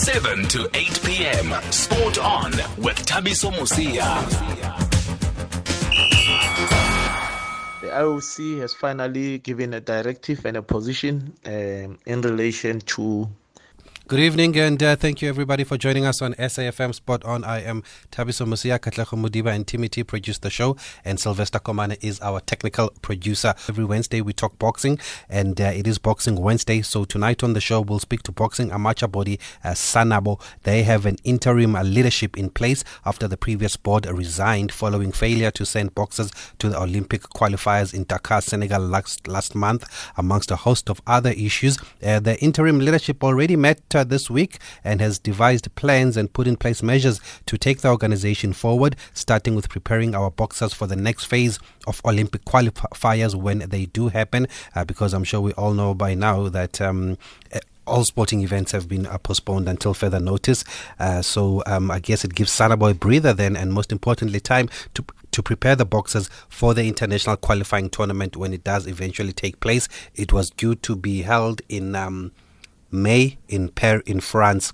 7 to 8 p.m. Spot On with Thabiso Mosia. The IOC has finally given a directive and a position um, in relation to Good evening, and uh, thank you everybody for joining us on SAFM Spot On. I am Thabiso Mosia, Katlego Mudiba, and Timothy produce the show, and Sylvester Komane is our technical producer. Every Wednesday we talk boxing, and uh, it is Boxing Wednesday. So tonight on the show we'll speak to Boxing Amateur Body uh, Sanabo. They have an interim uh, leadership in place after the previous board resigned following failure to send boxers to the Olympic qualifiers in Dakar, Senegal last, last month, amongst a host of other issues. Uh, the interim leadership already met this week and has devised plans and put in place measures to take the organization forward, starting with preparing our boxers for the next phase of Olympic qualifiers when they do happen. Uh, because I'm sure we all know by now that. Um, all sporting events have been uh, postponed until further notice. Uh, so um, I guess it gives Sanabo a breather then, and most importantly, time to to prepare the boxers for the international qualifying tournament when it does eventually take place. It was due to be held in. Um, May in Paris, in France.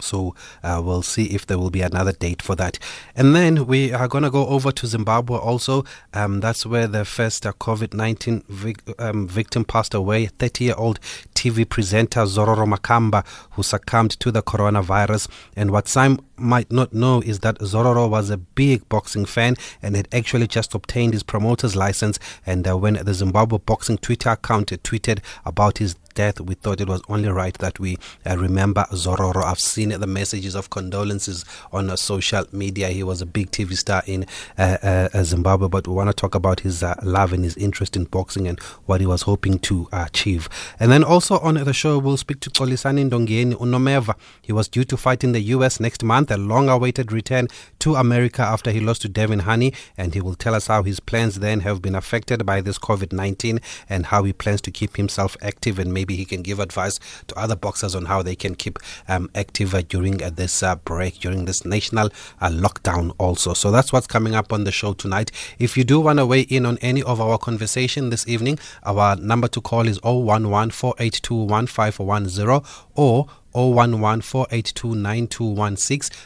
So uh, we'll see if there will be another date for that. And then we are going to go over to Zimbabwe also. Um, that's where the first uh, COVID 19 vic- um, victim passed away. 30 year old TV presenter Zororo Makamba, who succumbed to the coronavirus. And what some might not know is that Zororo was a big boxing fan and had actually just obtained his promoter's license. And uh, when the Zimbabwe Boxing Twitter account tweeted about his death, we thought it was only right that we uh, remember Zororo. I've seen the messages of condolences on uh, social media. He was a big TV star in uh, uh, Zimbabwe, but we want to talk about his uh, love and his interest in boxing and what he was hoping to achieve. And then also on the show, we'll speak to Xolisani Ndongeni Unomeva. He was due to fight in the US next month, a long awaited return to America after he lost to Devin Haney, and he will tell us how his plans then have been affected by this COVID 19 and how he plans to keep himself active and maybe he can give advice to other boxers on how they can keep um, active uh, during uh, this uh, break, during this national uh, lockdown also. So that's what's coming up on the show tonight. If you do want to weigh in on any of our conversation this evening, our number to call is 011 482 1510 or 011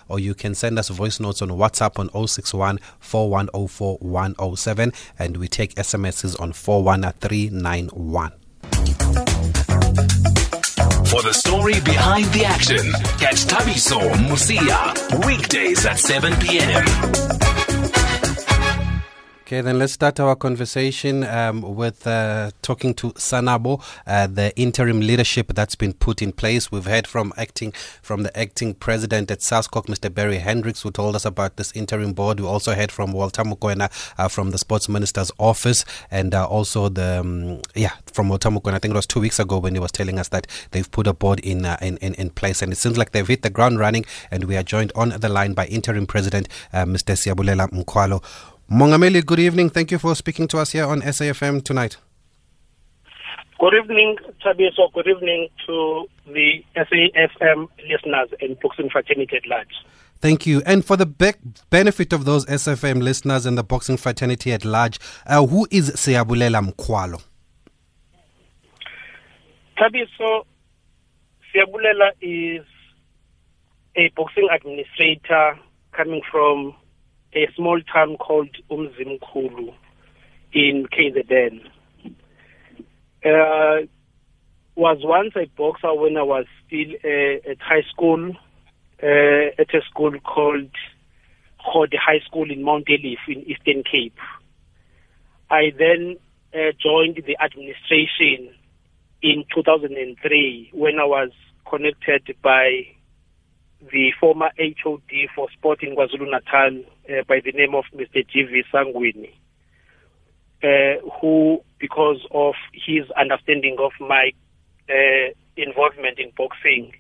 or you can send us voice notes on WhatsApp on 061 and we take SMSs on 41391. For the story behind the action, catch Thabiso Mosia weekdays at 7 p.m. Okay, then let's start our conversation um, with uh, talking to Sanabo, uh, the interim leadership that's been put in place. We've heard from acting from the acting president at SASCOC, Mr. Barry Hendricks, who told us about this interim board. We also heard from Walter Mokoena uh, from the sports minister's office, and uh, also the um, yeah from Walter Mokoena. I think it was two weeks ago when he was telling us that they've put a board in, uh, in, in in place, and it seems like they've hit the ground running. And we are joined on the line by interim president uh, Mr. Siyabulela Mkhwalo. Mongameli, good evening. Thank you for speaking to us here on SAFM tonight. Good evening, Thabiso. Good evening to the SAFM listeners and boxing fraternity at large. Thank you. And for the be- benefit of those SAFM listeners and the boxing fraternity at large, uh, who is Siyabulela Mkhwalo? Thabiso, Siyabulela is a boxing administrator coming from a small town called Umzimkulu in KZN. Uh, was once a boxer when I was still uh, at high school, uh, at a school called Hode High School in Mount Ayliff in Eastern Cape. I then uh, joined the administration in 2003 when I was connected by the former HOD for sport in KwaZulu-Natal uh, by the name of Mr. G.V. Sangwini, uh, who, because of his understanding of my uh, involvement in boxing,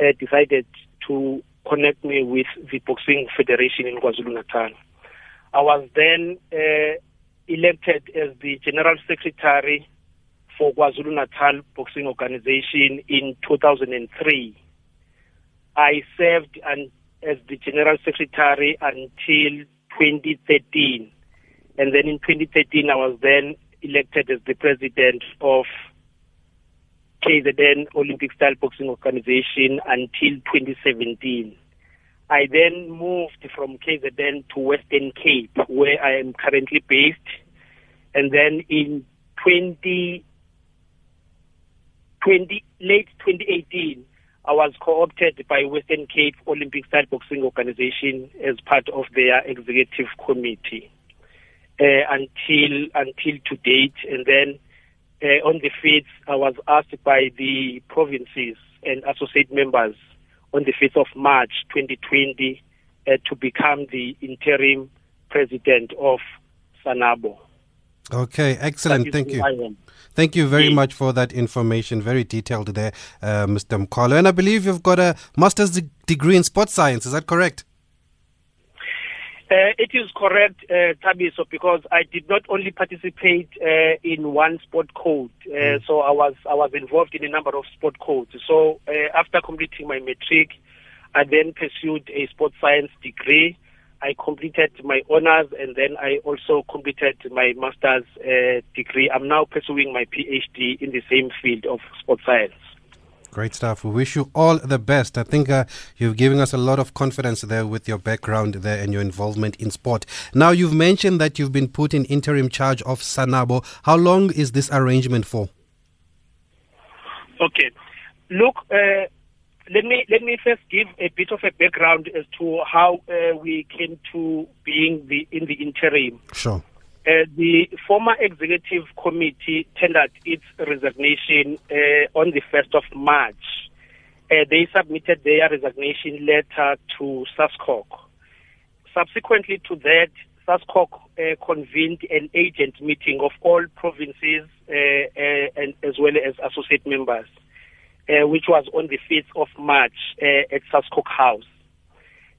uh, decided to connect me with the Boxing Federation in KwaZulu-Natal. I was then uh, elected as the General Secretary for KwaZulu-Natal Boxing Organization in 2003 I served as the General Secretary until 2013. And then in 2013, I was then elected as the President of KZN Olympic Style Boxing Organization until 2017. I then moved from KZN to Western Cape, where I am currently based. And then in 20, 20 late 2018, I was co-opted by Western Cape Olympic Style Boxing Organization as part of their executive committee uh, until until to date, and then uh, on the 5th, I was asked by the provinces and associate members on the 5th of March 2020 uh, to become the interim president of Sanabo. Okay, excellent. Thank you. Thank you very much for that information. Very detailed there, uh, Mr. Mkhwalo. And I believe you've got a master's de- degree in sports science. Is that correct? Uh, it is correct, uh, Thabiso, because I did not only participate uh, in one sport code, uh, mm. so I was I was involved in a number of sport codes. So uh, after completing my matric, I then pursued a sports science degree. I completed my honors and then I also completed my master's uh, degree. I'm now pursuing my PhD in the same field of sports science. Great stuff. We wish you all the best. I think uh, you've given us a lot of confidence there with your background there and your involvement in sport. Now, you've mentioned that you've been put in interim charge of Sanabo. How long is this arrangement for? Okay. Look, uh, let me let me first give a bit of a background as to how uh, we came to being the in the interim. Sure. Uh, the former executive committee tendered its resignation uh, on the 1st of March. Uh, they submitted their resignation letter to SASCOC. Subsequently to that, SASCOC uh, convened an agent meeting of all provinces uh, uh, and as well as associate members, which was on the 5th of March at SASCOC House.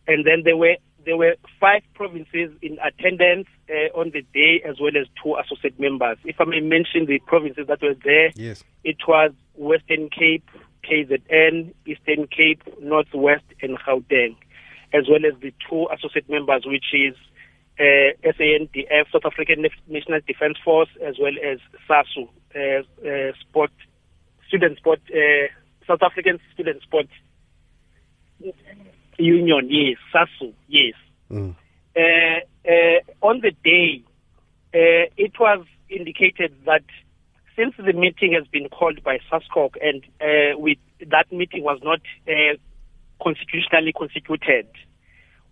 And then there were there were five provinces in attendance uh, on the day, as well as two associate members. If I may mention the provinces that were there, yes. it was Western Cape, KZN, Eastern Cape, Northwest, and Gauteng, as well as the two associate members, which is uh, SANDF, South African National Defence Force, as well as SASU, uh, uh, Sport, Student Sport, uh, South African Student Sport Union, yes, SASU, yes. Mm. Uh, uh, on the day, uh, it was indicated that since the meeting has been called by SASCOC and uh, with, that meeting was not uh, constitutionally constituted,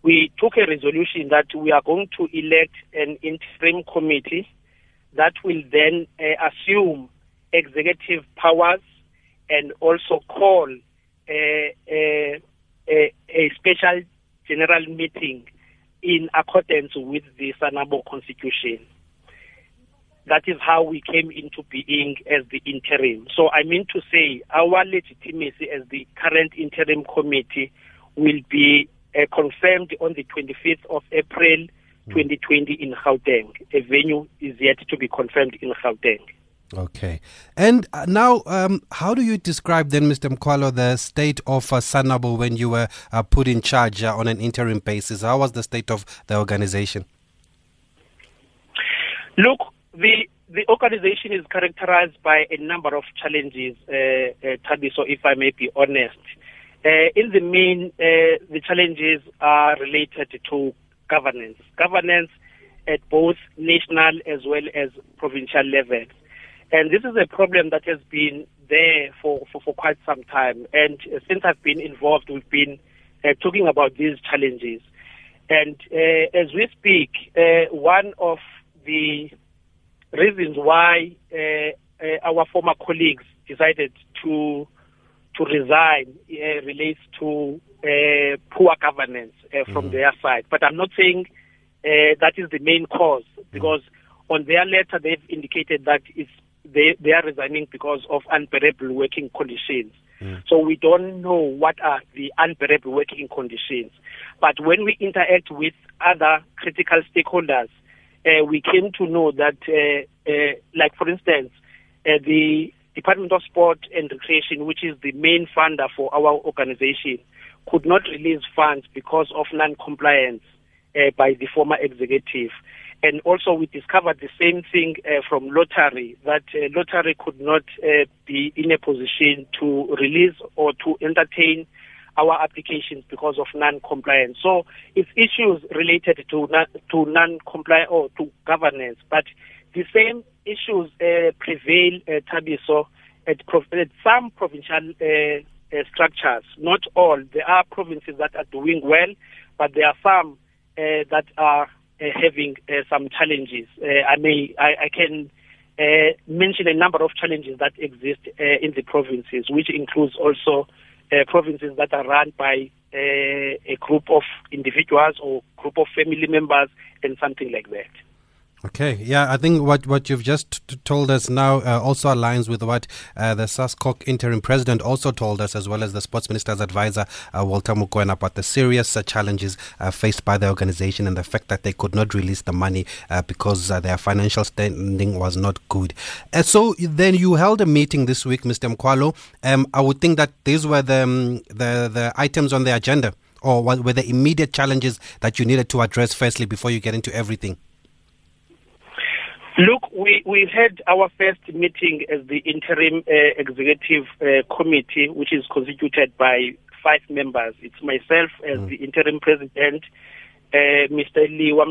we took a resolution that we are going to elect an interim committee that will then uh, assume executive powers and also call a, a special general meeting in accordance with the Sanabo constitution. That is how we came into being as the interim. So I mean to say our legitimacy as the current interim committee will be uh, confirmed on the 25th of April mm. 2020 in Gauteng. A venue is yet to be confirmed in Gauteng. Okay. And uh, now, um, how do you describe then, Mr. Mkhwalo, the state of uh, Sanabo when you were uh, put in charge uh, on an interim basis? How was the state of the organization? Look, the the organization is characterized by a number of challenges, uh, uh, Tabi, so if I may be honest. Uh, in the main, the challenges are related to governance. Governance at both national as well as provincial levels. And this is a problem that has been there for, for, for quite some time. And uh, since I've been involved, we've been uh, talking about these challenges. And uh, as we speak, uh, one of the reasons why uh, uh, our former colleagues decided to to resign relates to poor governance from mm-hmm. their side. But I'm not saying that is the main cause because mm-hmm. on their letter they've indicated that it's they, they are resigning because of unbearable working conditions. Mm. So we don't know what are the unbearable working conditions. But when we interact with other critical stakeholders, uh, we came to know that, uh, uh, like for instance, uh, the Department of Sport and Recreation, which is the main funder for our organization, could not release funds because of non-compliance uh, by the former executive. And also we discovered the same thing uh, from lottery that uh, lottery could not uh, be in a position to release or to entertain our applications because of non-compliance. So it's issues related to non, to non-compliance or to governance, but the same issues uh, prevail, uh, Thabiso, at, at some provincial uh, uh, structures. Not all. There are provinces that are doing well, but there are some that are having uh, some challenges. Uh, I may, I, I can uh, mention a number of challenges that exist in the provinces, which includes also provinces that are run by a group of individuals or group of family members and something like that. Okay, yeah, I think what, what you've just t- told us now uh, also aligns with what uh, the SASCOC interim president also told us, as well as the sports minister's advisor, uh, Walter Mokoena, about the serious uh, challenges uh, faced by the organization and the fact that they could not release the money uh, because their financial standing was not good. so then you held a meeting this week, Mr. Mkhwalo. Um, I would think that these were the, um, the, the items on the agenda, or were the immediate challenges that you needed to address firstly before you get into everything? Look, we, we had our first meeting as the interim uh, executive uh, committee, which is constituted by five members. It's myself as mm. the interim president, uh, Mr. Liwa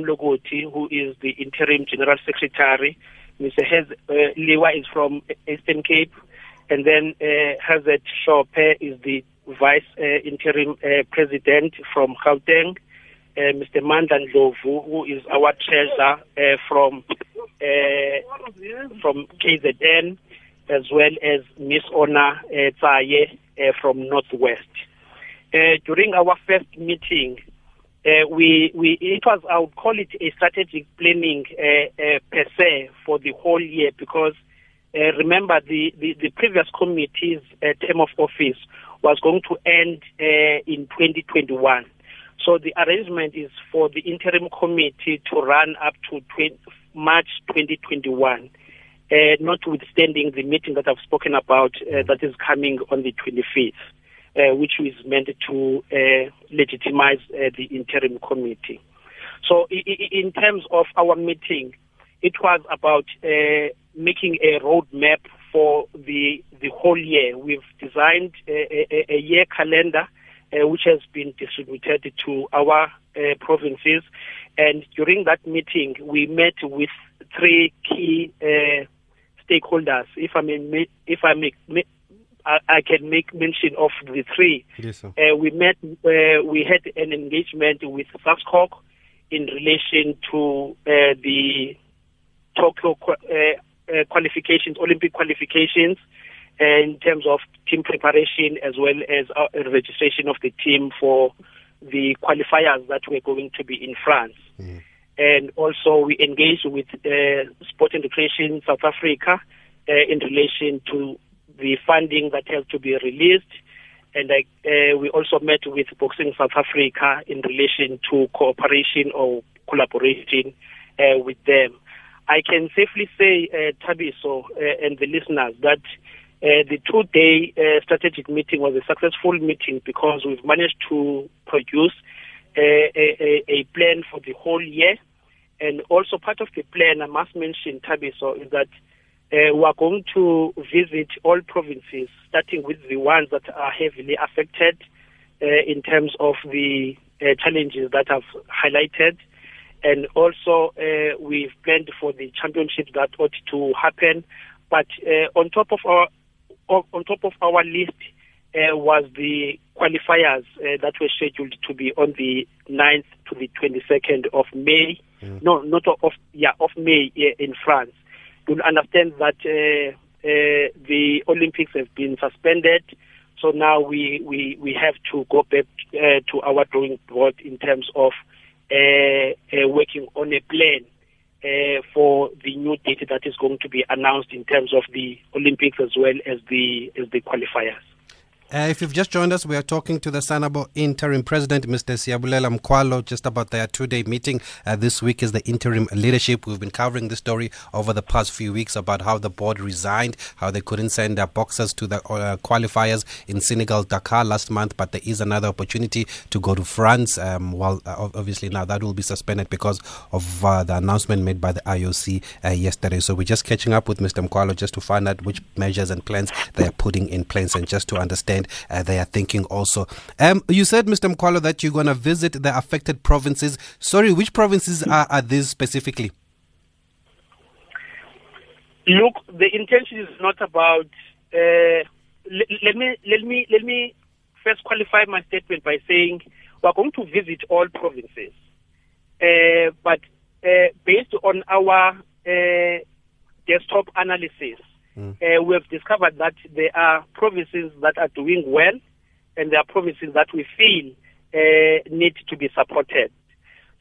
who is the interim general secretary. Mr. Hez, uh, Liwa is from Eastern Cape, and then uh, Hazet Shope is the vice uh, interim uh, president from Gauteng uh, Mr. Mandla Ndlovu, who is our treasurer uh, from uh, from KZN, as well as Miss Ona uh, Tsaye uh, from Northwest. Uh, during our first meeting, uh, we, we it was I would call it a strategic planning per se for the whole year because remember the, the, the previous committee's term of office was going to end in 2021. So the arrangement is for the interim committee to run up to 20, March 2021, uh, notwithstanding the meeting that I've spoken about uh, that is coming on the 25th, uh, which is meant to uh, legitimize uh, the interim committee. So in terms of our meeting, it was about uh, making a roadmap for the the whole year. We've designed a, a, a year calendar uh, which has been distributed to our uh, provinces. And during that meeting, we met with three key uh, stakeholders. If I may, if I make, I, I can make mention of the three. Yes, sir. Uh, we met. Uh, we had an engagement with SASCOC in relation to uh, the Tokyo qualifications, Olympic qualifications in terms of team preparation as well as uh, registration of the team for the qualifiers that were going to be in France. Mm. And also we engaged with uh, Sport and Recreation South Africa uh, in relation to the funding that has to be released. And uh, we also met with Boxing South Africa in relation to cooperation or collaboration uh, with them. I can safely say, uh, Thabiso uh, and the listeners, that uh, the two-day uh, strategic meeting was a successful meeting because we've managed to produce uh, a, a, plan for the whole year. And also part of the plan, I must mention, Thabiso, is that uh, we are going to visit all provinces, starting with the ones that are heavily affected uh, in terms of the uh, challenges that I've highlighted. And also, we've planned for the championships that ought to happen. But on top of our on top of our list uh, was the qualifiers uh, that were scheduled to be on the 9th to the 22nd of May. Mm. No, not of yeah of May uh, in France. You'll understand that uh, uh, the Olympics have been suspended, so now we we, we have to go back uh, to our drawing board in terms of working on a plan uh, for the new date that is going to be announced in terms of the Olympics as well as the as the qualifiers. Uh, if you've just joined us, we are talking to the Sanabo interim president, Mr. Siyabulela Mkhwalo, just about their two day meeting. Uh, this week is the interim leadership. We've been covering this story over the past few weeks about how the board resigned, how they couldn't send their boxers to the uh, qualifiers in Senegal, Dakar last month, but there is another opportunity to go to France. Um, well, uh, obviously, now that will be suspended because of uh, the announcement made by the IOC uh, yesterday. So we're just catching up with Mr. Mkhwalo just to find out which measures and plans they are putting in place and just to understand uh, they are thinking also. Um, you said, Mr. Mkhwalo, that you're going to visit the affected provinces. Sorry, which provinces are, are these specifically? Look, the intention is not about. Uh, let, let me let me let me first qualify my statement by saying we're going to visit all provinces, uh, but uh, based on our uh, desktop analysis, Mm. Uh, we have discovered that there are provinces that are doing well, and there are provinces that we feel uh, need to be supported.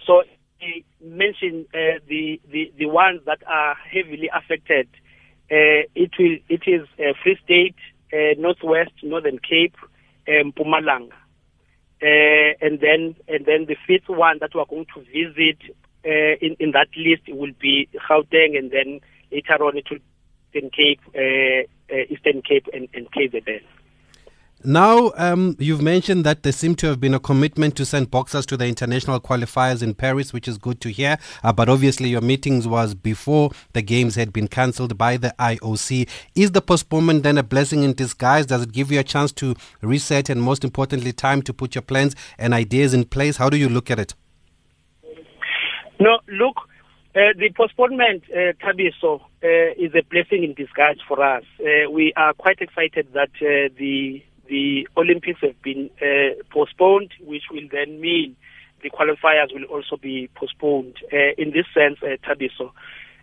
So, we mentioned uh, the, the the ones that are heavily affected. Uh, it will it is uh, Free State, uh, Northwest, Northern Cape, um, Mpumalanga, and then and then the fifth one that we are going to visit in in that list will be Gauteng, and then later on it will Eastern Cape, uh, uh, Eastern Cape, and, and KZN. Now, um, you've mentioned that there seemed to have been a commitment to send boxers to the international qualifiers in Paris, which is good to hear. Uh, but obviously, your meetings was before the games had been cancelled by the IOC. Is the postponement then a blessing in disguise? Does it give you a chance to reset and, most importantly, time to put your plans and ideas in place? How do you look at it? No, look, uh, the postponement, uh, Thabiso, is a blessing in disguise for us. Uh, we are quite excited that uh, the the Olympics have been uh, postponed, which will then mean the qualifiers will also be postponed. Uh, in this sense, uh, Thabiso,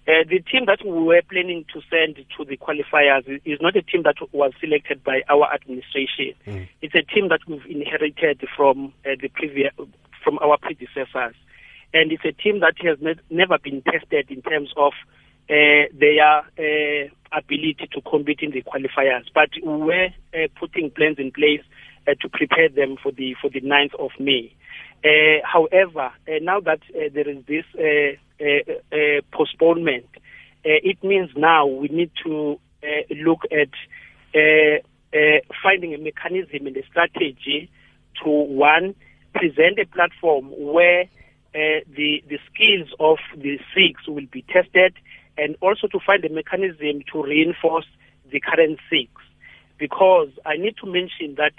uh, the team that we were planning to send to the qualifiers is not a team that was selected by our administration. Mm. It's a team that we've inherited from uh, the previous from our predecessors and it's a team that has ne- never been tested in terms of uh, Eh, their uh, ability to compete in the qualifiers. But we were uh, putting plans in place eh, to prepare them for the for the 9th of May. However, now that there is this postponement, it means now we need to look at finding a mechanism and a strategy to one present a platform where uh, the the skills of the six will be tested, and also to find a mechanism to reinforce the current six. Because I need to mention that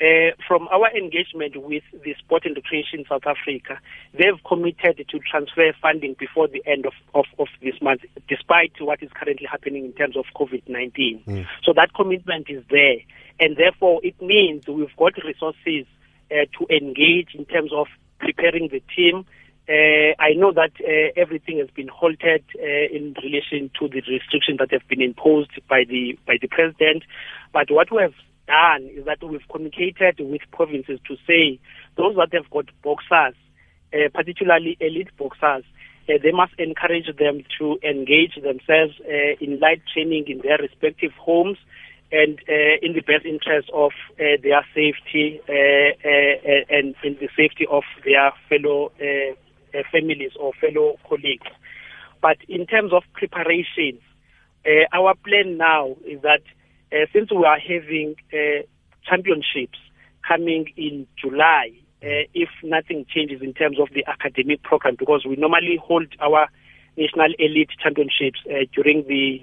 uh, from our engagement with the Sport and Recreation South Africa, they've committed to transfer funding before the end of, of, of this month, despite what is currently happening in terms of COVID 19. Mm. So that commitment is there. And therefore, it means we've got resources uh, to engage in terms of preparing the team. Uh, I know that uh, everything has been halted uh, in relation to the restrictions that have been imposed by the by the president. But what we have done is that we've communicated with provinces to say those that have got boxers, uh, particularly elite boxers, uh, they must encourage them to engage themselves uh, in light training in their respective homes and uh, in the best interest of uh, their safety uh, and in the safety of their fellow uh, uh, families or fellow colleagues. But in terms of preparations, our plan now is that since we are having championships coming in July, if nothing changes in terms of the academic program, because we normally hold our national elite championships during the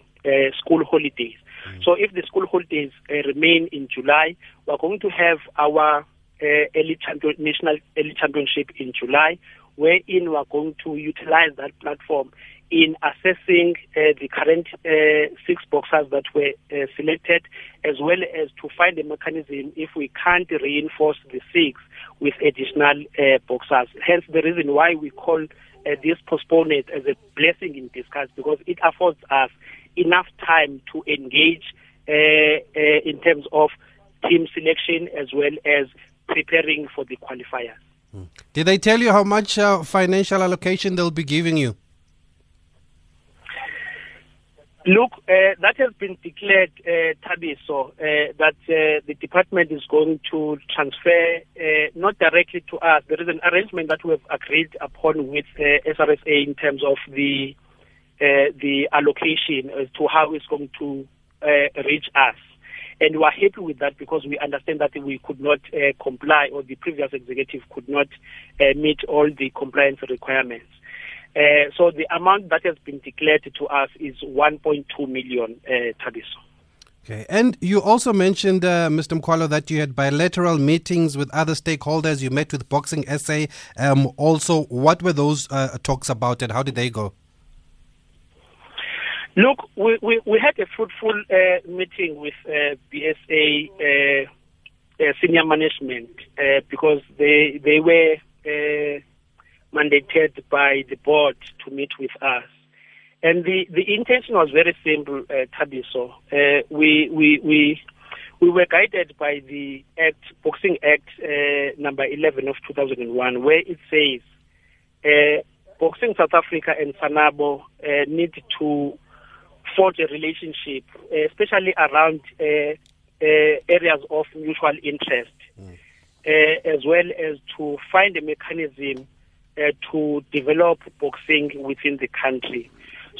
school holidays. So if the school holidays uh, remain in July, we're going to have our uh, early champion, national elite championship in July, wherein we're going to utilize that platform in assessing uh, the current uh, six boxers that were uh, selected, as well as to find a mechanism if we can't reinforce the six with additional uh, boxers. Hence, the reason why we call uh, this postponement as a blessing in disguise because it affords us enough time to engage uh, in terms of team selection as well as preparing for the qualifiers. Did they tell you how much uh, financial allocation they'll be giving you? Look, uh, that has been declared, uh, Thabiso, uh, that uh, the department is going to transfer uh, not directly to us. There is an arrangement that we have agreed upon with uh, SRSA in terms of the uh, the allocation as to how it's going to reach us. And we are happy with that because we understand that we could not uh, comply or the previous executive could not uh, meet all the compliance requirements. Uh, so the amount that has been declared to us is 1.2 million, uh, Thabiso. Okay, and you also mentioned, uh, Mr. Mkhwalo, that you had bilateral meetings with other stakeholders. You met with Boxing SA. Um, also, what were those uh, talks about, and how did they go? Look, we, we, we had a fruitful uh, meeting with uh, BSA uh, uh, senior management uh, because they they were uh, mandated by the board to meet with us. And the, the intention was very simple, Thabiso. We, we, we, we were guided by the Act, Boxing Act number 11 of 2001, where it says Boxing South Africa and Sanabo need to forge a relationship, uh, especially around uh, uh, areas of mutual interest, mm. uh, as well as to find a mechanism uh, to develop boxing within the country.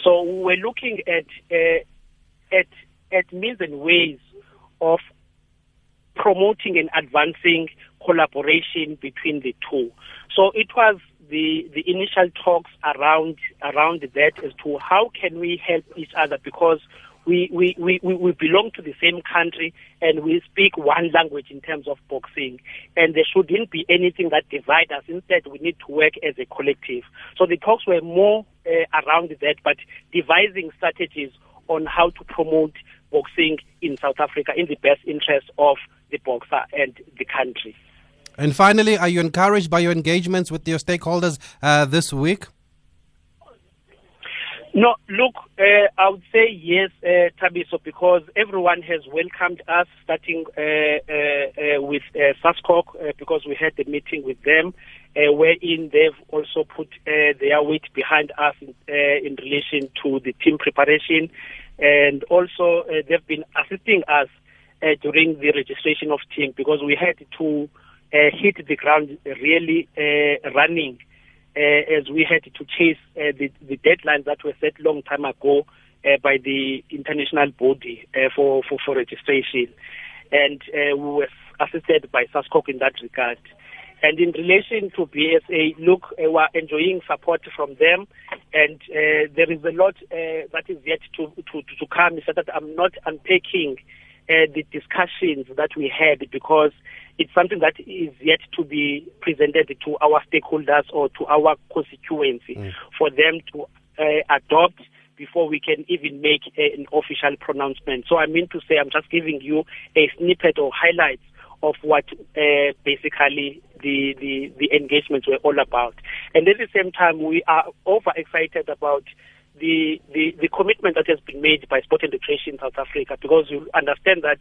So we're looking at uh, at at means and ways of promoting and advancing collaboration between the two. So it was the the initial talks around around that as to how can we help each other because we, we, we, we belong to the same country and we speak one language in terms of boxing. And there shouldn't be anything that divides us. Instead, we need to work as a collective. So the talks were more uh, around that, but devising strategies on how to promote boxing in South Africa in the best interest of the boxer and the country. And finally, are you encouraged by your engagements with your stakeholders uh, this week? No, look, uh, I would say yes, uh, Thabiso, because everyone has welcomed us, starting uh, uh, uh with uh, SASCOC, uh, because we had the meeting with them, wherein they've also put their weight behind us in, in, relation to the team preparation, and also they've been assisting us during the registration of team because we had to hit the ground really running uh, as we had to chase uh, the, the deadlines that were set long time ago uh, by the international body uh, for, for, for registration. And uh, we were assisted by SASCOC in that regard. And in relation to BSA, look, uh, we're enjoying support from them, and uh, there is a lot uh, that is yet to, to, to come. So that I'm not unpacking uh, the discussions that we had because it's something that is yet to be presented to our stakeholders or to our constituency mm. for them to uh, adopt before we can even make an official pronouncement. So I mean to say, I'm just giving you a snippet or highlights of what uh, basically the, the, the engagements were all about. And at the same time, we are overexcited about the, the, the commitment that has been made by Sport and Recreation in South Africa because you understand that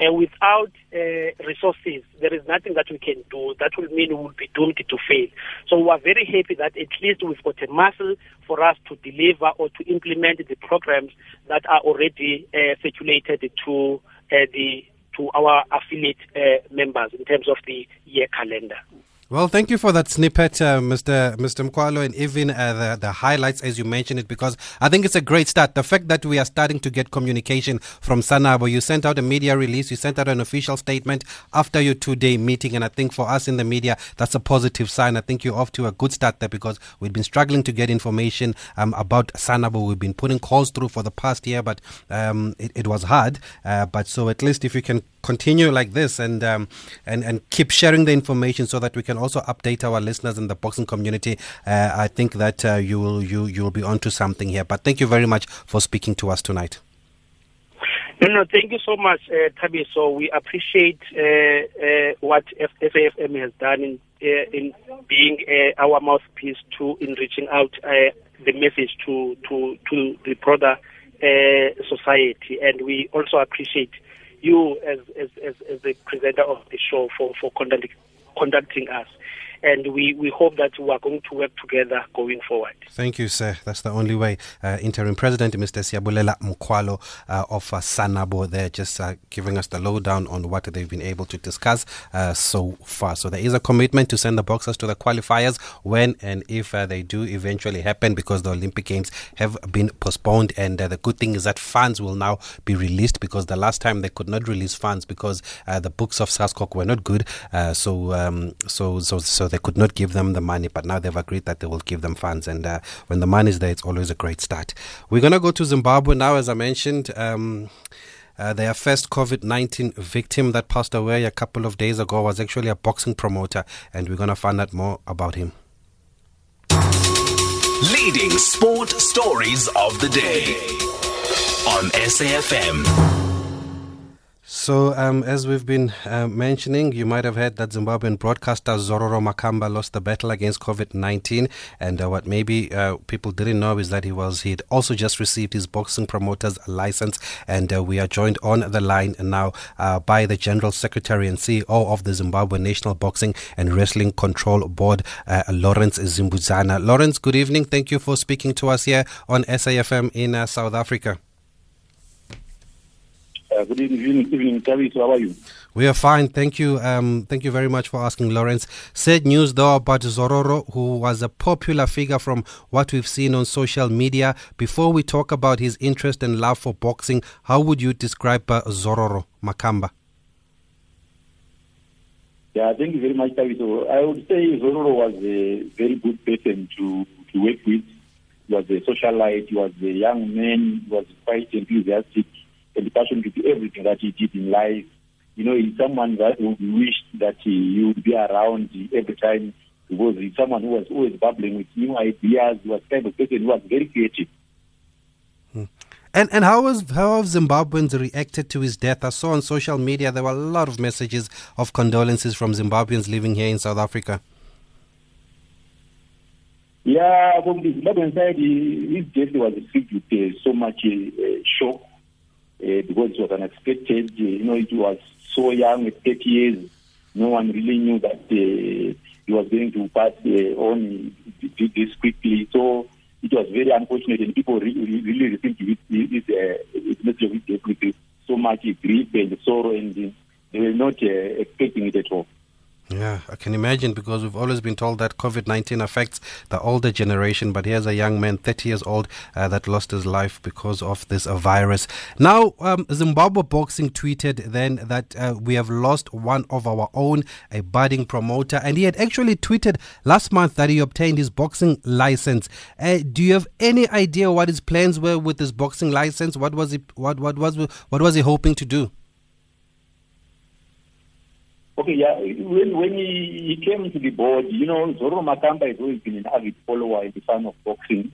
uh, without uh, resources, there is nothing that we can do. That will mean we will be doomed to fail. So we are very happy that at least we've got a muscle for us to deliver or to implement the programs that are already uh, circulated to uh, the to our affiliate uh, members in terms of the year calendar. Well, thank you for that snippet, uh, Mr. Mr. Mkhwalo, and even uh, the, the highlights as you mentioned it, because I think it's a great start. The fact that we are starting to get communication from Sanabo, you sent out a media release, you sent out an official statement after your two day meeting, and I think for us in the media, that's a positive sign. I think you're off to a good start there because we've been struggling to get information um, about Sanabo. We've been putting calls through for the past year, but um, it, it, was hard. Uh, but so at least if you can continue like this and um, and and keep sharing the information so that we can also update our listeners in the boxing community. Uh, I think that uh, you will you you will be onto something here. But thank you very much for speaking to us tonight. No, no, thank you so much, uh, Tabi. So we appreciate uh, uh, what SAFM has done in uh, in being uh, our mouthpiece to in reaching out the message to to to the broader society, and we also appreciate you as, as, as, as the presenter of the show for, for conducting, conducting us. And we, we hope that we are going to work together going forward. Thank you, sir. That's the only way. Uh, Interim President Mr. Siyabulela Mkhwalo uh, of uh, Sanabo there just uh, giving us the lowdown on what they've been able to discuss uh, so far. So there is a commitment to send the boxers to the qualifiers when and if uh, they do eventually happen because the Olympic Games have been postponed. And the good thing is that funds will now be released because the last time they could not release funds because the books of SASCOC were not good. so, um, so, so, so they could not give them the money, but now they've agreed that they will give them funds. And uh, when the money is there, it's always a great start. We're going to go to Zimbabwe now, as I mentioned. Um, uh, their first COVID 19 victim that passed away a couple of days ago was actually a boxing promoter, and we're going to find out more about him. Leading sport stories of the day on SAFM. So, um, as we've been uh, mentioning, you might have heard that Zimbabwean broadcaster Zororo Makamba lost the battle against COVID 19. And uh, what maybe uh, people didn't know is that he was he'd also just received his boxing promoter's license. And uh, we are joined on the line now uh, by the General Secretary and CEO of the Zimbabwe National Boxing and Wrestling Control Board, uh, Lawrence Zimbudzana. Lawrence, good evening. Thank you for speaking to us here on SAFM in South Africa. Uh, good evening, evening, Tavis. How are you? We are fine, thank you. Um, thank you very much for asking, Lawrence. Sad news though about Zororo, who was a popular figure from what we've seen on social media. Before we talk about his interest and love for boxing, how would you describe uh, Zororo Makamba? Yeah, thank you very much, Taviso. I would say Zororo was a very good person to, to work with. He was a socialite, he was a young man, he was quite enthusiastic and the passion to do everything that he did in life. You know, he's someone that would wish that he, would be around every time because he's someone who was always bubbling with new ideas. He was kind of person who was very creative. Hmm. And and how was how have Zimbabweans reacted to his death? I saw on social media there were a lot of messages of condolences from Zimbabweans living here in South Africa. Yeah, from the Zimbabwean side, his death was received with uh, so much uh, shock uh, because it was unexpected. Uh, you know, it was so young at 30 years. No one really knew that uh, he was going to pass uh, on this quickly. So it was very unfortunate, and people really, really uh, this message with so much grief and sorrow, and they were not expecting it at all. Yeah, I can imagine because we've always been told that COVID 19 affects the older generation, but here's a young man, 30 years old, uh, that lost his life because of this uh, virus. Now, um, Zimbabwe Boxing tweeted then that uh, we have lost one of our own, a budding promoter, and he had actually tweeted last month that he obtained his boxing license. Uh, do you have any idea what his plans were with his boxing license? What was he, what, what, was, what was he hoping to do? Okay, yeah. When when he, he came to the board, you know, Zoro Makamba has always been an avid follower and fan of boxing.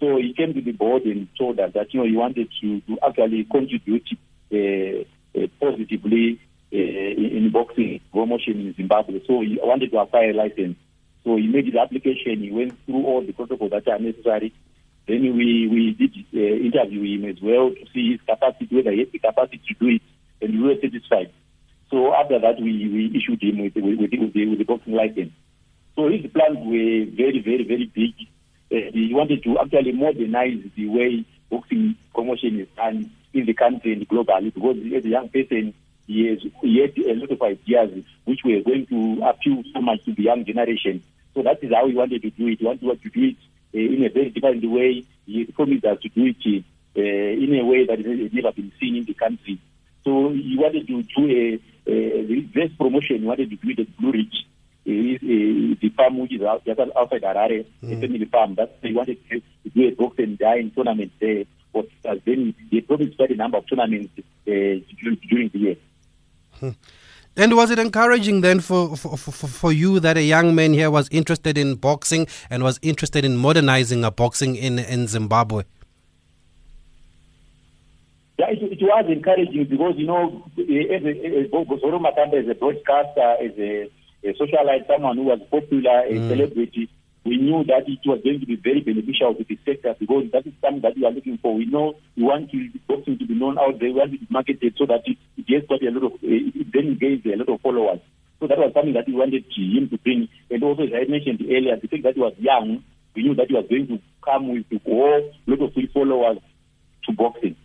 So he came to the board and told us that you know he wanted to, to actually contribute uh, uh, positively uh, in, in, boxing promotion in Zimbabwe. So he wanted to acquire a license. So he made his application. He went through all the protocols that are necessary. Then we we did uh, interview him as well to see his capacity, whether he had the capacity to do it, and we were satisfied. So after that, we, we issued him with, with, with, with, the, with the boxing license. So his plans were very, very, very big. Uh, he wanted to actually modernize the way boxing promotion is done in the country and globally because as a young person, he, has, he had a lot of ideas which were going to appeal so much to the young generation. So that is how he wanted to do it. He wanted to do it uh, in a very different way. He promised us to do it uh, in a way that has never been seen in the country. So he wanted to do a this promotion wanted to do it at Blue Ridge. Uh, the farm which is out, just outside Harare, mm. a family farm. That they wanted to do a box and dying tournament there. But uh, then they promised quite a number of tournaments uh, during, during the year. Hmm. And was it encouraging then for, for, for, for, you that a young man here was interested in boxing and was interested in modernizing a boxing in, in Zimbabwe? Yeah, it, it was encouraging because, you know, eh, as a, eh, eh, Zoro Makamba as a broadcaster, as a, a socialite, someone who was popular, a mm. celebrity, we knew that it was going to be very beneficial to the sector because that is something that we are looking for. We know we want to, boxing to be known out there, we want it marketed so that it, it gets got a lot of, it then gains a lot of followers. So that was something that we wanted him to bring. And also, as I mentioned earlier, the fact that he was young, we knew that he was going to come with a lot of followers to boxing.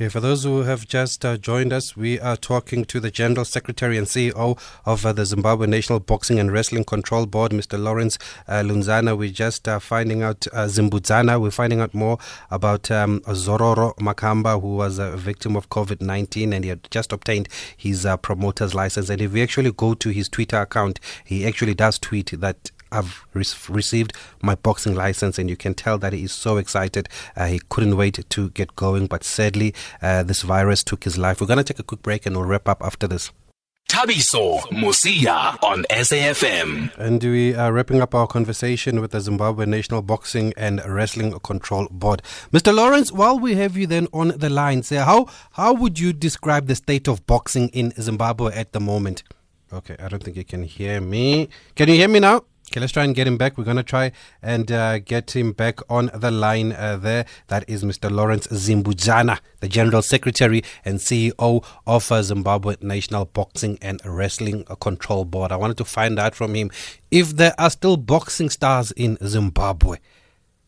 Okay, for those who have just uh, joined us, we are talking to the General Secretary and CEO of uh, the Zimbabwe National Boxing and Wrestling Control Board, Mr. Lawrence uh, Lunzana. We're just uh, finding out, uh, Zimbudzana, we're finding out more about um, Zororo Makamba, who was a victim of COVID 19 and he had just obtained his uh, promoter's license. And if we actually go to his Twitter account, he actually does tweet that I've re- received my boxing license, and you can tell that he is so excited. Uh, he couldn't wait to get going, but sadly, uh, this virus took his life. We're going to take a quick break and we'll wrap up after this. Thabiso Mosia on SAFM. And we are wrapping up our conversation with the Zimbabwe National Boxing and Wrestling Control Board. Mr. Lawrence, while we have you then on the line, say how how would you describe the state of boxing in Zimbabwe at the moment? Okay, I don't think you can hear me. Can you hear me now? Okay, let's try and get him back. We're going to try and uh, get him back on the line uh, there. That is Mr. Lawrence Zimbudzana, the General Secretary and CEO of uh, Zimbabwe National Boxing and Wrestling Control Board. I wanted to find out from him if there are still boxing stars in Zimbabwe.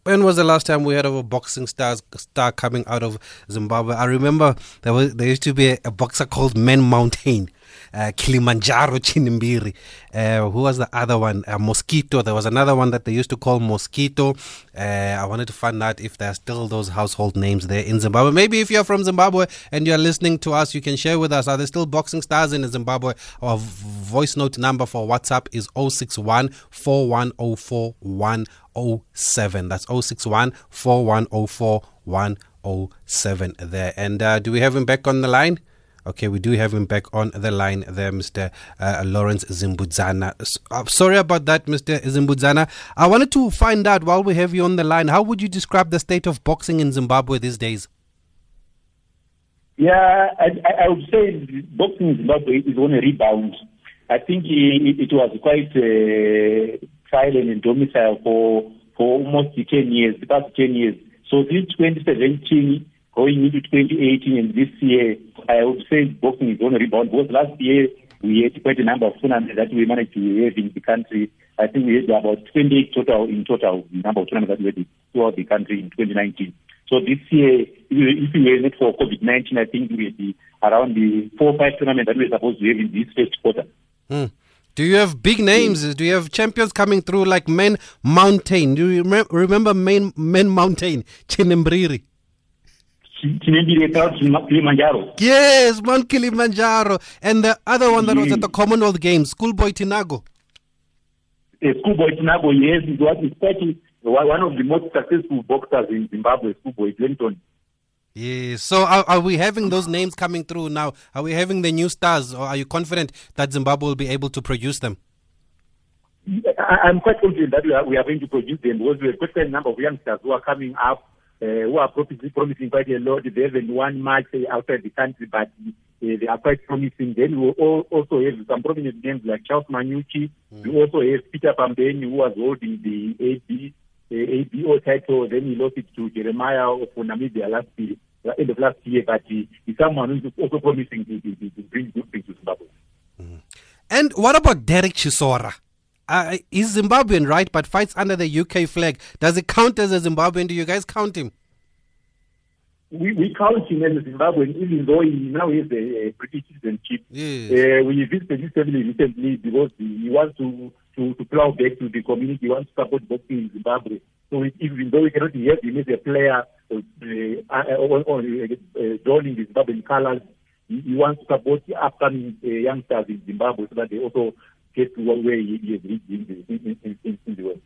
When was the last time we heard of a boxing star star coming out of Zimbabwe? I remember there was there used to be a, a boxer called Men Mountain uh, Kilimanjaro Chinembiri. Uh, who was the other one? Uh, Mosquito. There was another one that they used to call Mosquito. Uh, I wanted to find out if there are still those household names there in Zimbabwe. Maybe if you're from Zimbabwe and you're listening to us, you can share with us. Are there still boxing stars in Zimbabwe? Our voice note number for WhatsApp is 061 4104 That's 061 4104 107 there. And uh, do we have him back on the line? Okay, we do have him back on the line there, Mr. Uh, Lawrence Zimbudzana. Uh, sorry about that, Mr. Zimbudzana. I wanted to find out while we have you on the line, how would you describe the state of boxing in Zimbabwe these days? Yeah, I, I would say boxing in Zimbabwe is on a rebound. I think it, it was quite uh, silent and domicile for for almost 10 years, the past 10 years. So since 2017, going into 2018 and this year, I would say boxing is on a rebound because last year we had quite a number of tournaments that we managed to have in the country. I think we had about 28 total in total, the number of tournaments that we had throughout the country in 2019. So this year, if we were not for COVID-19, I think we would be around the four or five tournaments that we were supposed to have in this first quarter. Hmm. Do you have big names? Do you have champions coming through like Men Mountain? Do you rem- remember Men, Men Mountain, Kilimanjaro. Yes, Mount Kilimanjaro. And the other one that was at the Commonwealth Games, Schoolboy Tinago. Uh, Schoolboy Tinago, yes, it was especially one of the most successful boxers in Zimbabwe, Schoolboy Clinton. Yes. So are, are we having those names coming through now? Are we having the new stars, or are you confident that Zimbabwe will be able to produce them? I, I'm quite confident that we are, we are going to produce them because we have quite a number of youngsters who are coming up uh, who are promising, promising quite a lot. They haven't won much uh, outside the country, but uh, they are quite promising. Then we also have some prominent names like Charles Manyuchi. Mm. We also have Peter Pambeni, who was holding the AB, ABO title. Then he lost it to Jeremiah of Namibia last year, end of last year. But he is someone who is also promising to, to, to bring good things to Zimbabwe. Mm. And what about Derek Chisora? Uh, he's Zimbabwean, right? But fights under the UK flag. Does it count as a Zimbabwean? Do you guys count him? We, we count him as a Zimbabwean, even though he now has a, a British citizenship. Yes. Uh, we visited his family recently because he wants to, to, to plow back to the community. He wants to support boxing in Zimbabwe. So even though we cannot have him as a player uh, uh, or, or uh, joining the Zimbabwean colors, he, he wants to support the upcoming uh, youngsters in Zimbabwe so that they also get to he, he has reached in in, in, in the world.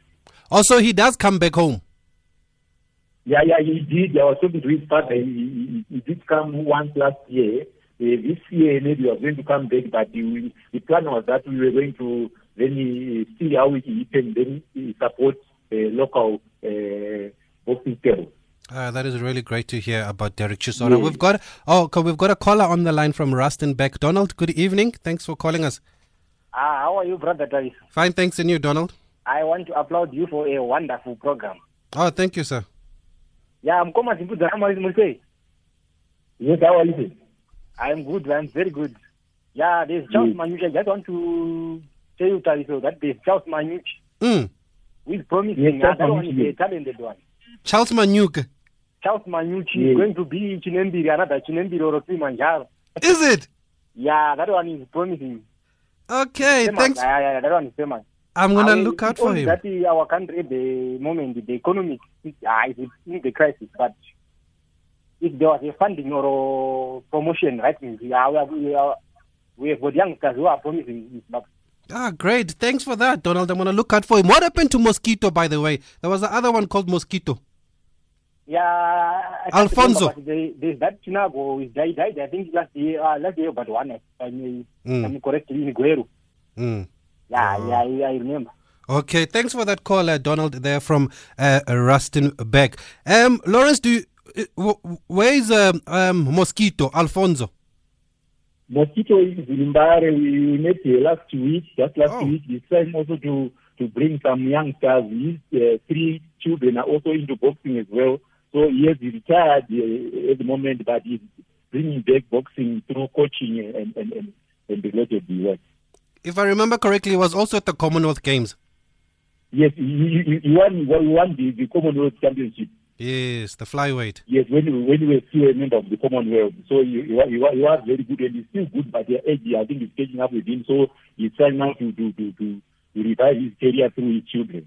Also, he does come back home. Yeah, yeah, he did. I was talking to his father. He, he, he did come once last year. Uh, this year, maybe he was going to come back, but he, the plan was that we were going to then see how he can then support uh, local uh, boxing tables. Uh, that is really great to hear about Derek Chisora. Yeah. We've got oh, we've got a caller on the line from Rustenburg. Donald, good evening. Thanks for calling us. Ah, how are you, brother Tavis? Fine, thanks, and you, Donald. I want to applaud you for a wonderful program. Oh, thank you, sir. Yeah, I'm coming to Mulse. Yes, how are you? I'm good, I'm very good. Yeah, there's Charles Yes. Manyuchi. I just want to tell you, Thabiso, that there's Charles Manyuchi Mm. who is promising. Yes, Charles that one is Manyuchi, a talented one. Charles Manyuchi. Charles Manyuchi Yes. is going to be in Chinembiri, another Chinembiri or Kilimanjaro. Is it? Yeah, that one is promising. Okay, Famous. thanks. Yeah, yeah, that one is famous. I'm going to I mean, look out for him. That uh, our country at the moment, the economic is uh, is in the crisis. But if there was a funding or a promotion, right, we, are, we, are, we have got youngsters who are promising. Ah, great. Thanks for that, Donald. I'm going to look out for him. What happened to Mosquito, by the way? There was the other one called Mosquito. Yeah, I Alfonso. remember, but there- There's that Chinago who died, died. I think last year, uh, last year, but one. If I may, Mm. I'm correctly in Gweru. Mm. Yeah, yeah, I, I remember. Okay, thanks for that call, uh, Donald, there from uh, Rustenburg. Um, Lawrence, do you, uh, where is um, um, Mosquito, Alfonso? Mosquito is in Mbare. We we met here last week, just last Oh. week. He's trying also to, to bring some youngsters. His uh, three children are also into boxing as well. So yes, he retired uh, at the moment, but he's bringing back boxing through coaching and, and, and, and related work. If I remember correctly, he was also at the Commonwealth Games. Yes, he, he, he won, he won the, the Commonwealth Championship. Yes, the flyweight. Yes, when when we were still a member of the Commonwealth, so he, he, he, wa- he was very good and he's still good, but the age I think is catching up with him. So he's trying now to to to, to, to revive his career through his children.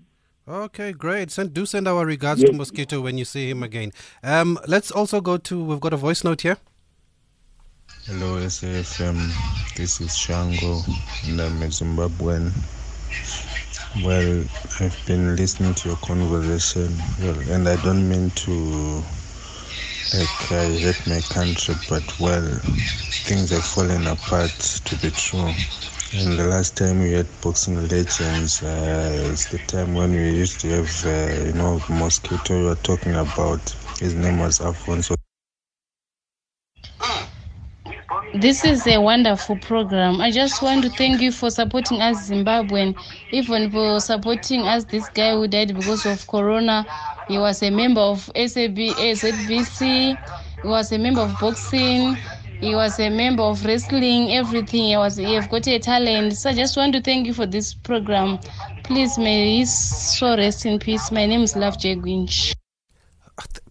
Okay, great. Send, do send our regards Yes. to Mosquito when you see him again. Um, let's also go to, we've got a voice note here. Hello, SAFM. This is Shango, and I'm a Zimbabwean. Well, I've been listening to your conversation, well, and I don't mean to like I hate my country, but well, things have fallen apart to be true. And the last time we had boxing legends uh, is the time when we used to have, uh, you know, Mosquito you were talking about. His name was Alfonso. This is a wonderful program. I just want to thank you for supporting us, Zimbabwean, even for supporting us. This guy who died because of Corona, he was a member of SAB, SABC, he was a member of boxing, he was a member of wrestling, everything. He was, he have got a talent. So I just want to thank you for this program. Please, may his soul rest in peace. My name is Love J. Gwinch.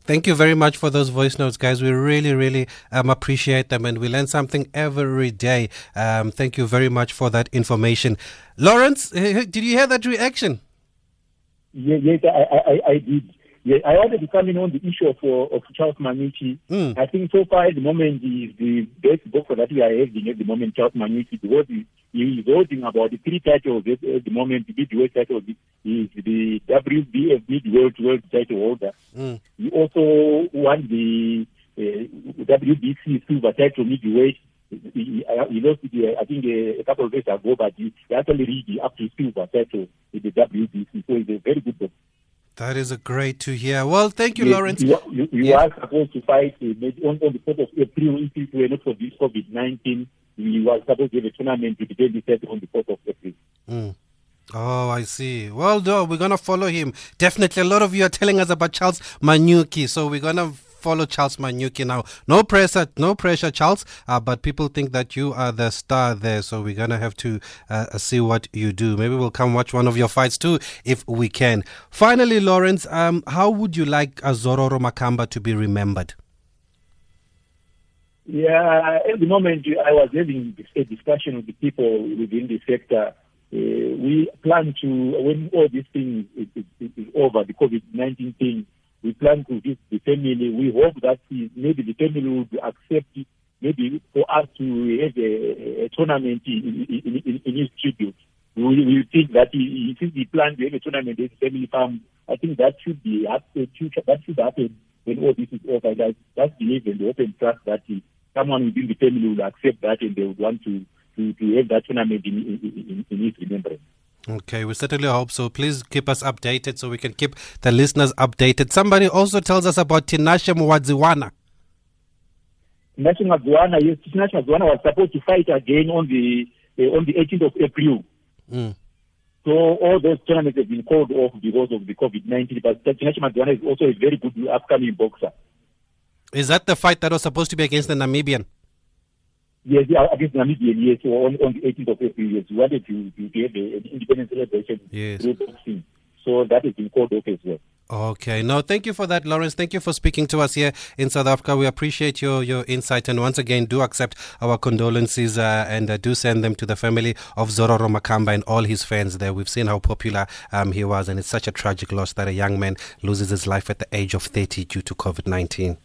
Thank you very much for those voice notes, guys. We really, really um, appreciate them and we learn something every day. Um, thank you very much for that information. Lawrence, did you hear that reaction? Yes, yes I, I, I- I did. Yes, I wanted to come in on the issue of, uh, of Charles Manyuchi. Mm. I think so far at the moment he is the best boxer that we are having at the moment, Charles Manyuchi, because he, he is holding about the three titles at, at the moment. The midweight title he is the WBF midweight world title holder. Mm. He also won the uh, WBC silver title midweight. He, he, uh, he lost it, uh, I think, uh, a couple of days ago, but he, he actually reached up to silver title in the WBC. So he's a very good boxer. That is a great to hear. Well, thank you, Yes, Lawrence. You, you, you Yeah. are supposed to fight uh, maybe on, on the 4th of April. If it were not for this COVID 19, we were supposed to have a tournament to be decided on the 4th of April. Mm. Oh, I see. Well, no, we're going to follow him. Definitely. A lot of you are telling us about Charles Manyuchi. So we're going to follow Charles Manyuchi now. No pressure, no pressure, Charles. Uh, but people think that you are the star there. So we're to have to uh, see what you do. Maybe we'll come watch one of your fights too, if we can. Finally, Lawrence, um, how would you like Azororo Makamba to be remembered? Yeah, at the moment, I was having a discussion with the people within the sector. Uh, we plan to, when all these things is, is, is over, the COVID 19 thing, we plan to visit the family. We hope that maybe the family will accept it, maybe for us to have a, a tournament in, in, in, in his tribute. We, we think that he, since he planned to have a tournament at the family farm, I think that should be happen, that should happen when all this is over. That, that's believe and hope and trust that someone within the family will accept that and they would want to, to, to have that tournament in, in, in, in his remembrance. Okay, we certainly hope so. Please keep us updated so we can keep the listeners updated. Somebody also tells us about Tinashe Mwadziwana. Yes, National Guana was supposed to fight again on the uh, on the 18th of April. Mm. So all those tournaments have been called off because of the COVID-19. But National Guana is also a very good upcoming boxer. Is that the fight that was supposed to be against the Namibian? Yes, yeah, against Namibia, yes, so on, on the 18th of April, yes, we wanted to, to, have an independent celebration Yes. through boxing. So that has been called off as well. Okay. No, thank you for that, Lawrence. Thank you for speaking to us here in South Africa. We appreciate your, your insight. And once again, do accept our condolences uh, and uh, do send them to the family of Zororo Makamba and all his fans there. We've seen how popular um, he was, and it's such a tragic loss that a young man loses his life at the age of 30 due to COVID 19.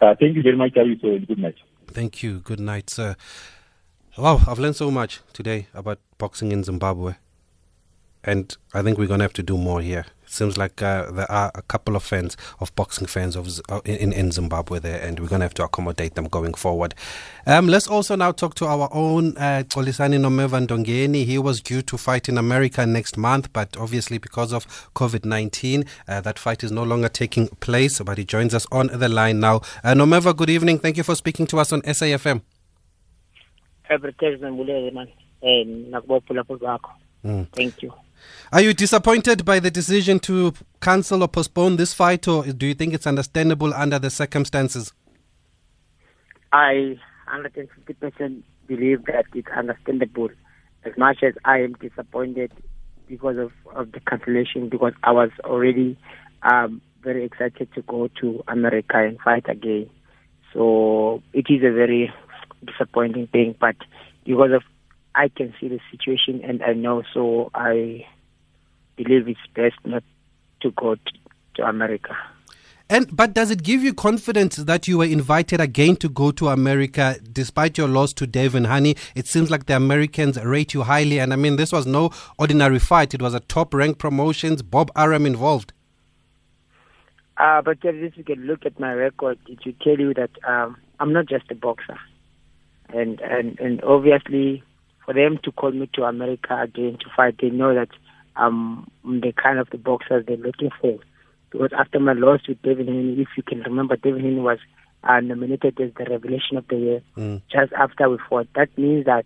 Uh, thank you very much, and good night. Thank you. Good night, sir. Wow, I've learned so much today about boxing in Zimbabwe. And I think we're going to have to do more here. Seems like uh, there are a couple of fans, of boxing fans of Z- uh, in, in Zimbabwe there, and we're going to have to accommodate them going forward. Um, let's also now talk to our own uh, Xolisani Nomeva Ndongeni. He was due to fight in America next month, but obviously because of COVID 19, uh, that fight is no longer taking place. But he joins us on the line now. Uh, Nomeva, good evening. Thank you for speaking to us on SAFM. Bulele man. Mm. Thank you. Are you disappointed by the decision to cancel or postpone this fight, or do you think it's understandable under the circumstances? I 150% believe that it's understandable. As much as I am disappointed because of, of the cancellation, because I was already um, very excited to go to America and fight again. So it is a very disappointing thing, but because of I can see the situation and I know, so I believe it's best not to go to, to America. And but does it give you confidence that you were invited again to go to America despite your loss to Devin Haney? It seems like the Americans rate you highly, and I mean this was no ordinary fight. It was a top-ranked promotions. Bob Arum involved. Uh, but if you can look at my record, it will tell you that um, I'm not just a boxer, and and and obviously for them to call me to America again to fight, they know that I'm the kind of the boxer they're looking for. Because after my loss with Devin Haney, if you can remember, Devin Haney was uh, nominated as the revelation of the year Mm. just after we fought. That means that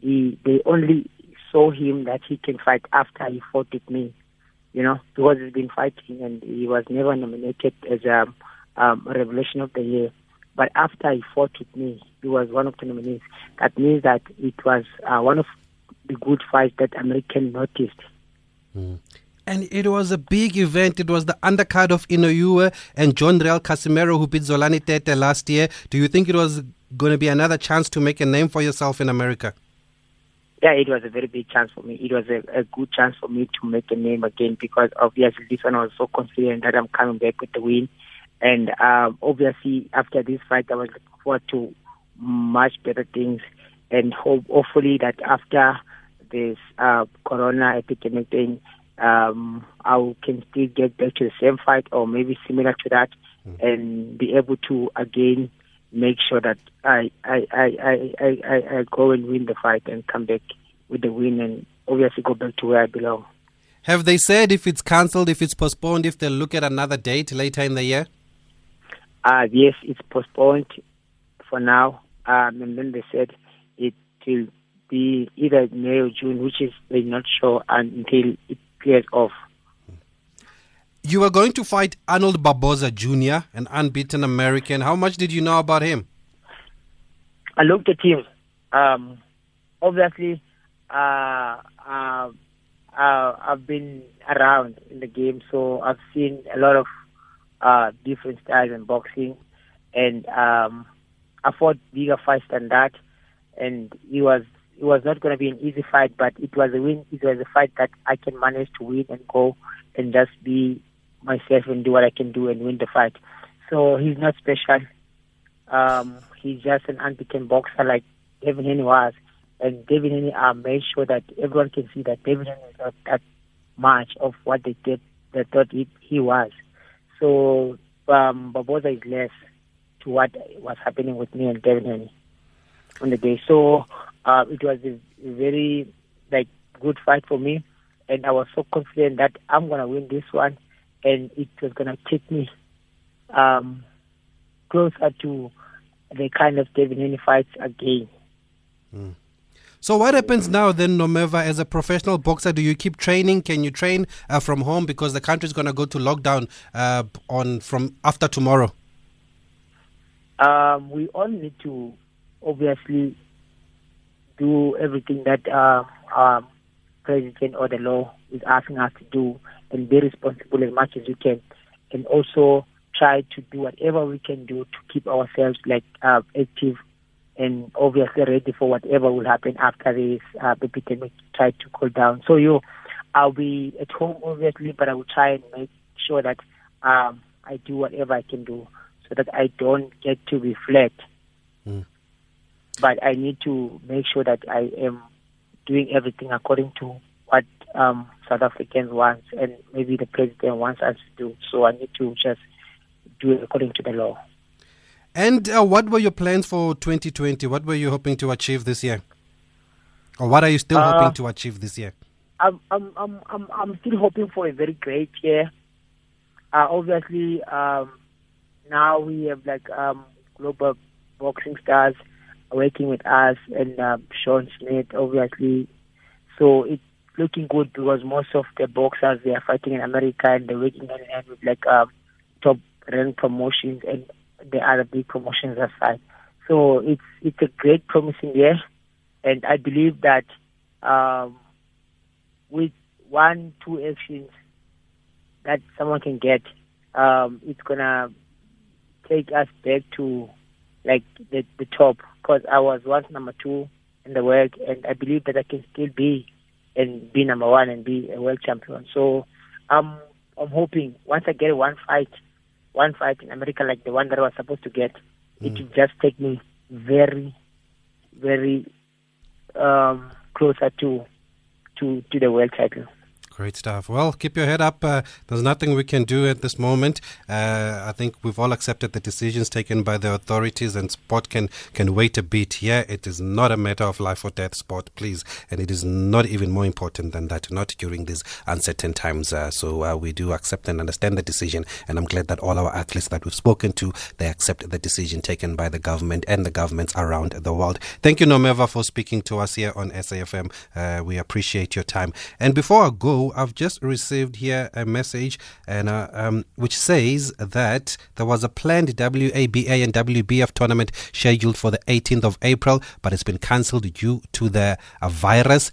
he they only saw him that he can fight after he fought with me. You know, because he's been fighting and he was never nominated as a um, revelation of the year. But after he fought with me, he was one of the nominees. That means that it was uh, one of the good fights that American noticed. And it was a big event. It was the undercard of Inoue and John Riel Casimero who beat Zolani Tete last year. Do you think it was going to be another chance to make a name for yourself in America? Yeah, it was a very big chance for me. It was a, a good chance for me to make a name again because obviously this one I was so confident that I'm coming back with the win. And um, obviously after this fight, I was looking forward to much better things. And hope, hopefully that after this uh, corona epidemic thing, um, I can still get back to the same fight or maybe similar to that and be able to again make sure that I I, I, I, I, I, I go and win the fight and come back with the win and obviously go back to where I belong. Have they said if it's cancelled, if it's postponed, if they'll look at another date later in the year? Uh, yes, it's postponed for now. Um, and then they said it will be either May or June, which is they're not sure until it clears off. You were going to fight Arnold Barboza Jr., an unbeaten American. How much did you know about him? I looked at him. Um, obviously, uh, uh, uh, I've been around in the game, so I've seen a lot of uh, different styles in boxing, and um, I fought bigger fights than that, and it was it was not going to be an easy fight, but it was a win. It was a fight that I can manage to win and go and just be myself and do what I can do and win the fight. So he's not special. Um, he's just an unbeaten boxer like Devin Haney was. And Devin Haney uh, made sure that everyone can see that Devin Haney is not that much of what they did, they thought he, he was. So um, Barboza is less to what was happening with me and Devin Haney on the day. So uh, it was a very like good fight for me, and I was so confident that I'm gonna win this one, and it was gonna take me um, closer to the kind of Devin Haney fights again. So what happens now then, Nomeva, as a professional boxer? Do you keep training? Can you train uh, from home because the country is going to go to lockdown uh, on from after tomorrow? Um, we all need to obviously do everything that uh, our president or the law is asking us to do and be responsible as much as we can and also try to do whatever we can do to keep ourselves like uh, active and obviously ready for whatever will happen after this uh, epidemic try to cool down. So you, I'll be at home obviously, but I will try and make sure that um, I do whatever I can do so that I don't get to be flat. Mm. But I need to make sure that I am doing everything according to what um, South Africans want and maybe the president wants us to do. So I need to just do it according to the law. And uh, what were your plans for 2020? What were you hoping to achieve this year? Or what are you still uh, hoping to achieve this year? I'm, I'm, I'm, I'm, I'm still hoping for a very great year. Uh, obviously, um, now we have like um, global boxing stars working with us and um, Sean Smith, obviously. So it's looking good because most of the boxers they are fighting in America and they're working hand in hand with like um, top rank promotions and the other big promotions aside. So it's it's a great promising year, and I believe that um, with one two actions that someone can get, um, it's gonna take us back to like the the top. Because I was once number two in the world, and I believe that I can still be and be number one and be a world champion. So I'm I'm hoping once I get one fight one fight in America like the one that I was supposed to get, mm. it will just take me very, very um, closer to to to the world title. Great stuff. Well, keep your head up. Uh, there's nothing we can do at this moment. Uh, I think we've all accepted the decisions taken by the authorities, and sport can can wait a bit. Yeah, it is not a matter of life or death, sport, please, and it is not even more important than that. Not during these uncertain times. Uh, so uh, we do accept and understand the decision, and I'm glad that all our athletes that we've spoken to they accept the decision taken by the government and the governments around the world. Thank you, Nomeva, for speaking to us here on SAFM. Uh, we appreciate your time. And before I go. I've just received here a message and uh, um, which says that there was a planned WABA and WBF tournament scheduled for the 18th of April, but it's been cancelled due to the uh, virus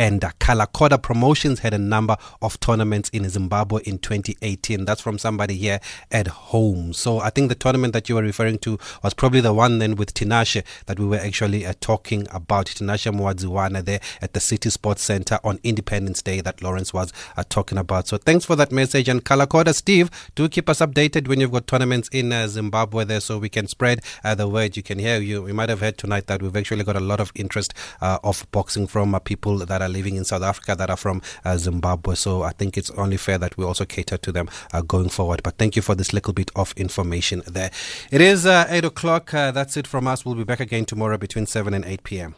and uh, Kalakoda Promotions had a number of tournaments in Zimbabwe in 2018. That's from somebody here at home. So I think the tournament that you were referring to was probably the one then with Tinashe that we were actually uh, talking about. Tinashe Mwadziwana there at the City Sports Center on Independence Day that Lawrence was uh, talking about. So thanks for that message. And Kalakoda, Steve, do keep us updated when you've got tournaments in uh, Zimbabwe there so we can spread uh, the word. You can hear you. We might have heard tonight that we've actually got a lot of interest uh, of boxing from people that are living in South Africa that are from uh, Zimbabwe. So I think it's only fair that we also cater to them uh, going forward. But thank you for this little bit of information there. It is uh, 8 o'clock. That's it from us. We'll be back again tomorrow between 7 and 8 p.m.